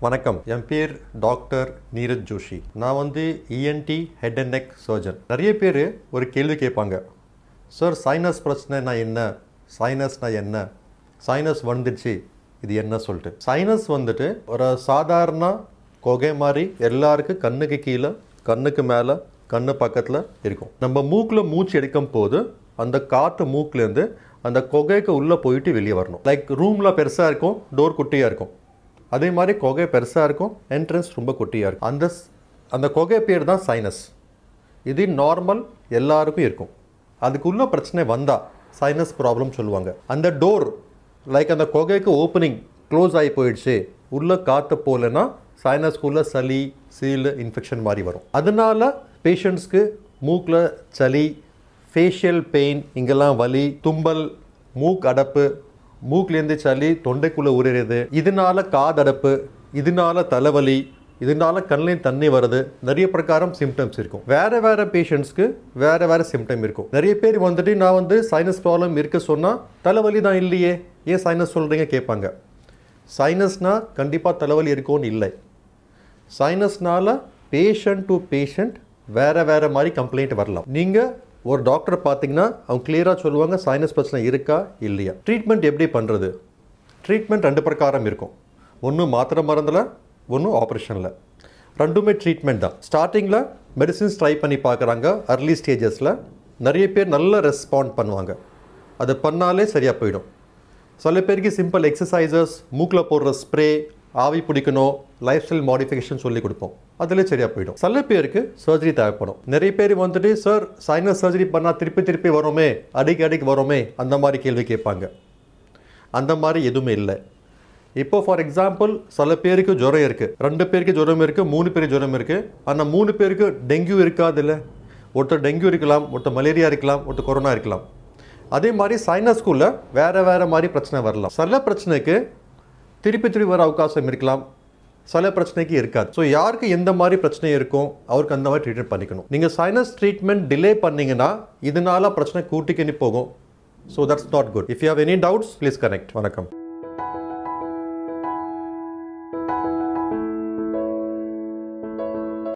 வணக்கம். என் பேர் டாக்டர் நீரஜ் ஜோஷி. நான் வந்து ENT head and neck surgeon நிறைய பேர் ஒரு கேள்வி கேட்பாங்க. சார் சைனஸ் பிரச்சனைனா என்ன? சைனஸ்னா என்ன? சைனஸ் வந்துடுச்சு. இது என்ன சொல்லிட்டு? சைனஸ் வந்துட்டு ஒரு சாதாரண கொகை மாதிரி எல்லாருக்கும் கண்ணுக்கு கீழே கண்ணுக்கு மேலே கண்ணு பக்கத்தில் இருக்கும். நம்ம மூக்கில் மூச்சு எடுக்கும் போது அந்த காற்று மூக்குலேருந்து அந்த கொகைக்கு உள்ளே போயிட்டு வெளியே வரணும். லைக் ரூமில் பெருசாக இருக்கும் டோர் குட்டியாக இருக்கும். அதே மாதிரி கொகை பெருசாக இருக்கும் என்ட்ரன்ஸ் ரொம்ப குட்டியாக இருக்கும். அந்த ஸ்- அந்த கொகை பேர் தான் சைனஸ் இது நார்மல் எல்லாருக்கும் இருக்கும். அதுக்குள்ள பிரச்சனை வந்தால் சைனஸ் ப்ராப்ளம் சொல்லுவாங்க. அந்த டோர் லைக் அந்த கொகைக்கு ஓப்பனிங் க்ளோஸ் ஆகி போயிடுச்சு உள்ளே காற்று போகலன்னா சைனஸ்குள்ளே சளி சீல் இன்ஃபெக்ஷன் மாதிரி வரும். அதனால் பேஷண்ட்ஸ்க்கு மூக்கில் சளி ஃபேஷியல் பெயின் இங்கெல்லாம் வலி தும்பல் மூக்கு அடப்பு மூக்குலேருந்து சளி தொண்டைக்குள்ளே உரிறது இதனால காதடப்பு இதனால தலைவலி இதனால கண்ணிலையும் தண்ணி வருது. நிறைய பிரகாரம் சிம்டம்ஸ் இருக்கும். வேறு வேறு பேஷண்ட்ஸ்க்கு வேறு வேறு சிம்டம் இருக்கும். நிறைய பேர் வந்துட்டு நான் வந்து சைனஸ் ப்ராப்ளம் இருக்க சொன்னால் தலைவலி தான் இல்லையே. ஏன் சைனஸ் சொல்கிறீங்க கேட்பாங்க. சைனஸ்னால் கண்டிப்பாக தலைவலி இருக்கும்னு இல்லை. சைனஸ்னால் பேஷண்ட் டு பேஷண்ட் வேற வேறு மாதிரி கம்ப்ளைண்ட் வரலாம். நீங்கள் ஒரு டாக்டர் பார்த்தீங்கன்னா அவங்க கிளியராக சொல்லுவாங்க சைனஸ் பிரச்சனை இருக்கா இல்லையா? ட்ரீட்மெண்ட் எப்படி பண்ணுறது ட்ரீட்மெண்ட் ரெண்டு பிரகாரம் இருக்கும். ஒன்று மாத்திரை மருந்தில் ஒன்று ஆப்ரேஷனில் ரெண்டுமே ட்ரீட்மெண்ட் தான். ஸ்டார்டிங்கில் மெடிசின்ஸ் ட்ரை பண்ணி பார்க்குறாங்க அர்லி ஸ்டேஜஸில் நிறைய பேர் நல்ல ரெஸ்பாண்ட் பண்ணுவாங்க. அது பண்ணாலே சரியாக போயிடும். சில பேருக்கு சிம்பிள் எக்ஸசைசஸ் மூக்கில் போடுற ஸ்ப்ரே ஆவி பிடிக்கணும் லைஃப் ஸ்டைல் மாடிஃபிகேஷன் சொல்லி கொடுப்போம். அதில் சரியாக போயிடும். சில பேருக்கு சர்ஜரி தேவைப்படும். நிறைய பேர் வந்துட்டு சார் சைனஸ் சர்ஜரி பண்ணால் திருப்பி திருப்பி வரோமே? அடிக்கு அடிக்கு வரோமே? அந்த மாதிரி கேள்வி கேட்பாங்க. அந்த மாதிரி எதுவுமே இல்லை. இப்போ ஃபார் எக்ஸாம்பிள் சில பேருக்கு ஜுரம் இருக்குது ரெண்டு பேருக்கு ஜுரம் இருக்குது மூணு பேருக்கு ஜுரம் இருக்குது ஆனால் மூணு பேருக்கு டெங்கு இருக்காது இல்லை ஒருத்தர் டெங்கு இருக்கலாம் ஒருத்தர் மலேரியா இருக்கலாம் ஒருத்தர் கொரோனா இருக்கலாம். அதே மாதிரி சைனஸ்குள்ளே வேறு வேறு மாதிரி பிரச்சனை வரலாம். சில பிரச்சனைக்கு திருப்பி திருப்பி வர அவகாசம் இருக்கலாம். சில பிரச்சனைக்கு இருக்காது. ஸோ யாருக்கு எந்த மாதிரி பிரச்சனை இருக்கும் அவருக்கு அந்த மாதிரி ட்ரீட்மெண்ட் பண்ணிக்கணும். நீங்கள் சைனஸ் ட்ரீட்மெண்ட் டிலே பண்ணீங்கன்னா இதனால பிரச்சனை கூட்டிக்கின்னு போகும். So that's not good if you have any doubts please connect வணக்கம்.